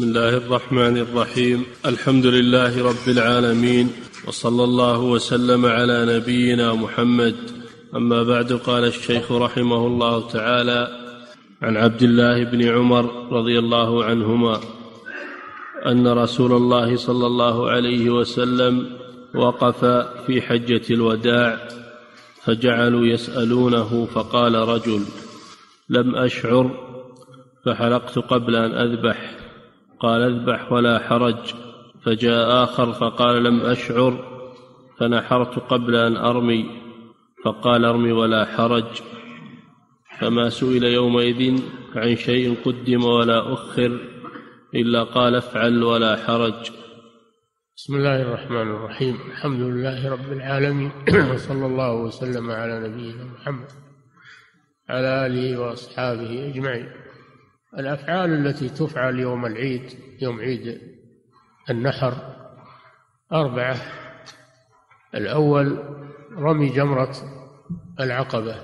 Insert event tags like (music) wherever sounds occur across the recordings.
بسم الله الرحمن الرحيم. الحمد لله رب العالمين وصلى الله وسلم على نبينا محمد. أما بعد قال الشيخ رحمه الله تعالى عن عبد الله بن عمر رضي الله عنهما أن رسول الله صلى الله عليه وسلم وقف في حجة الوداع فجعلوا يسألونه فقال رجل لم أشعر فحلقت قبل أن أذبح. قال اذبح ولا حرج. فجاء آخر فقال لم أشعر فنحرت قبل أن أرمي. فقال ارمي ولا حرج. فما سئل يومئذ عن شيء قدم ولا أخر إلا قال افعل ولا حرج. بسم الله الرحمن الرحيم. الحمد لله رب العالمين. (clears throat) وصلى الله وسلم على نبينا محمد على آله وأصحابه أجمعين. الأفعال التي تفعل يوم العيد يوم عيد النحر أربعة. الأول رمي جمرة العقبة.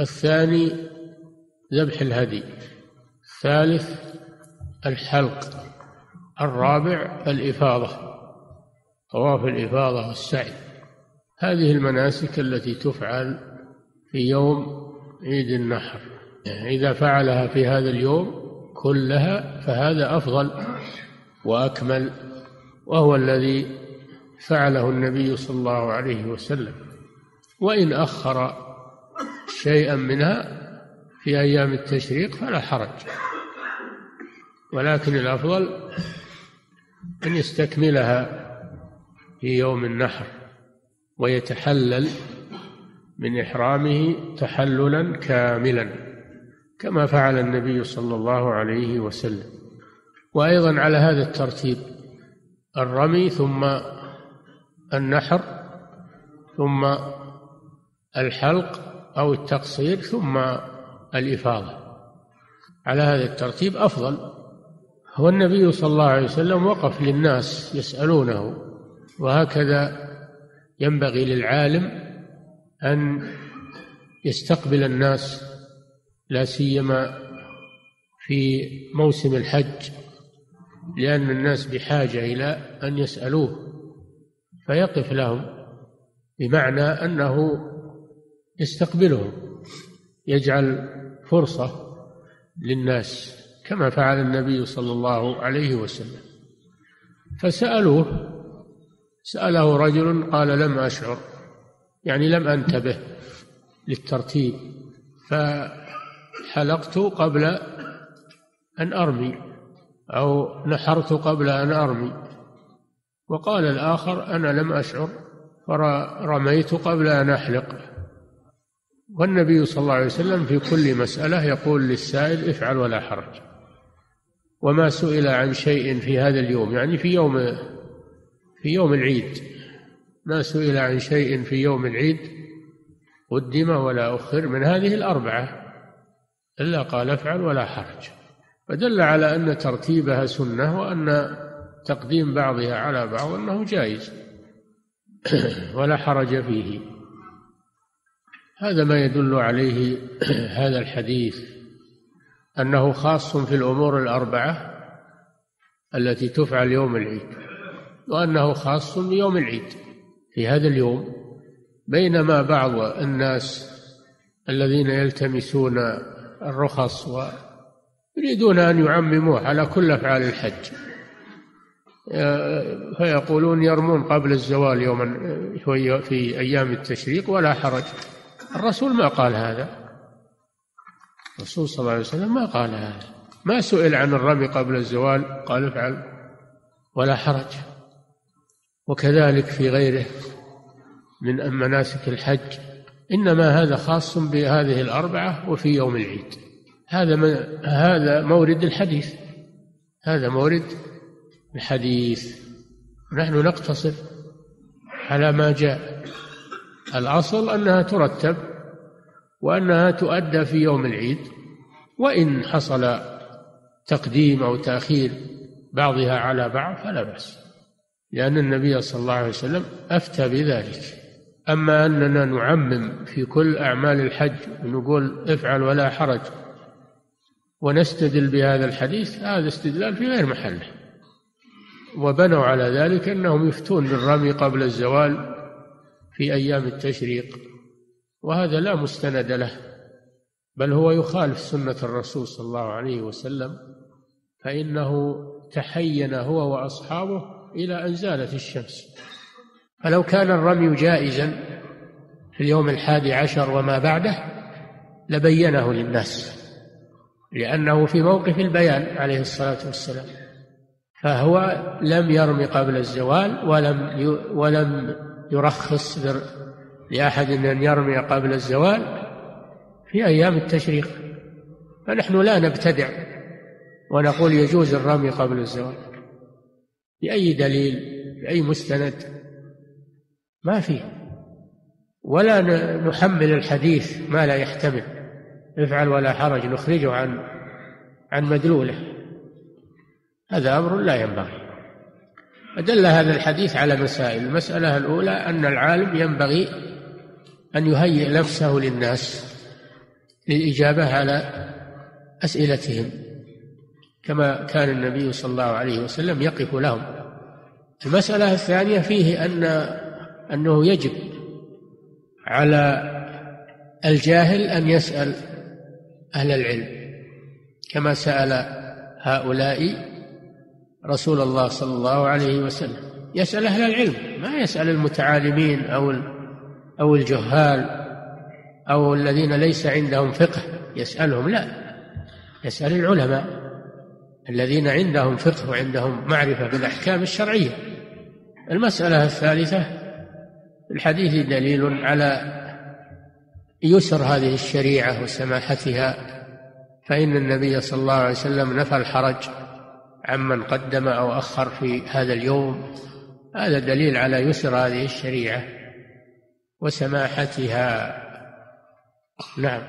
الثاني ذبح الهدي. الثالث الحلق. الرابع الإفاضة. طواف الإفاضة والسعي. هذه المناسك التي تفعل في يوم عيد النحر. إذا فعلها في هذا اليوم كلها فهذا أفضل وأكمل وهو الذي فعله النبي صلى الله عليه وسلم. وإن أخر شيئا منها في أيام التشريق فلا حرج. ولكن الأفضل أن يستكملها في يوم النحر ويتحلل من إحرامه تحللا كاملا. كما فعل النبي صلى الله عليه وسلم. وأيضا على هذا الترتيب الرمي ثم النحر ثم الحلق أو التقصير ثم الإفاضة. على هذا الترتيب أفضل. هو النبي صلى الله عليه وسلم وقف للناس يسألونه وهكذا ينبغي للعالم أن يستقبل الناس لا سيما في موسم الحج لأن الناس بحاجة إلى أن يسألوه فيقف لهم بمعنى أنه يستقبلهم يجعل فرصة للناس كما فعل النبي صلى الله عليه وسلم. فسألوه سأله رجل قال لم أشعر يعني لم أنتبه للترتيب فحلقت قبل أن أرمي أو نحرت قبل أن أرمي. وقال الآخر أنا لم أشعر فرميت قبل أن أحلق. والنبي صلى الله عليه وسلم في كل مسألة يقول للسائل افعل ولا حرج. وما سئل عن شيء في هذا اليوم يعني في يوم في يوم العيد. ما سئل عن شيء في يوم العيد قدم ولا أخر من هذه الأربعة. إلا قال افعل ولا حرج. فدل على أن ترتيبها سنة وأن تقديم بعضها على بعض أنه جائز. (clears throat) ولا حرج فيه. هذا ما يدل عليه (clears throat) هذا الحديث. أنه خاص في الأمور الأربعة التي تفعل يوم العيد وأنه خاص بيوم العيد في هذا اليوم. بينما بعض الناس الذين يلتمسون الرخص ويريدون أن يعمموه على كل أفعال الحج. فيقولون يرمون قبل الزوال يوما في أيام التشريق ولا حرج. الرسول ما قال هذا. الرسول صلى الله عليه وسلم ما قال هذا. ما سئل عن الرمي قبل الزوال قال افعل ولا حرج. وكذلك في غيره من مناسك الحج إنما هذا خاص بهذه الأربعة وفي يوم العيد. هذا هذا مورد الحديث. هذا مورد الحديث. نحن نقتصر على ما جاء. الأصل أنها ترتب وأنها تؤدى في يوم العيد وإن حصل تقديم أو تأخير بعضها على بعض فلا بأس لأن النبي صلى الله عليه وسلم أفتى بذلك. أما أننا نعمم في كل أعمال الحج ونقول افعل ولا حرج ونستدل بهذا الحديث هذا استدلال في غير محله. وبنوا على ذلك أنهم يفتون بالرمي قبل الزوال في أيام التشريق وهذا لا مستند له بل هو يخالف سنة الرسول صلى الله عليه وسلم فإنه تحين هو وأصحابه إلى أن زالت الشمس. فلو كان الرمي جائزا في اليوم الحادي عشر وما بعده لبينه للناس لأنه في موقف البيان عليه الصلاة والسلام. فهو لم يرم قبل الزوال ولم ولم يرخص لأحد أن يرمي قبل الزوال في أيام التشريق. فنحن لا نبتدع ونقول يجوز الرمي قبل الزوال. بأي دليل؟ بأي مستند؟ ما فيه ولا نحمل الحديث ما لا يحتمل. افعل ولا حرج نخرجه عن عن مدلوله. هذا أمر لا ينبغي. أدل هذا الحديث على مسائل. المسألة الأولى أن العالم ينبغي أن يهيئ نفسه للناس للإجابة على أسئلتهم. كما كان النبي صلى الله عليه وسلم يقف لهم. المسألة الثانية فيه أن أنه يجب على الجاهل أن يسأل أهل العلم كما سأل هؤلاء رسول الله صلى الله عليه وسلم. يسأل أهل العلم ما يسأل المتعالمين أو أو الجهال أو الذين ليس عندهم فقه يسألهم لا. يسأل العلماء الذين عندهم فقه وعندهم معرفة بالأحكام الشرعية. المسألة الثالثة الحديث دليل على يسر هذه الشريعة وسماحتها فإن النبي صلى الله عليه وسلم نفى الحرج عمن قدم أو أخر في هذا اليوم. هذا دليل على يسر هذه الشريعة وسماحتها. نعم.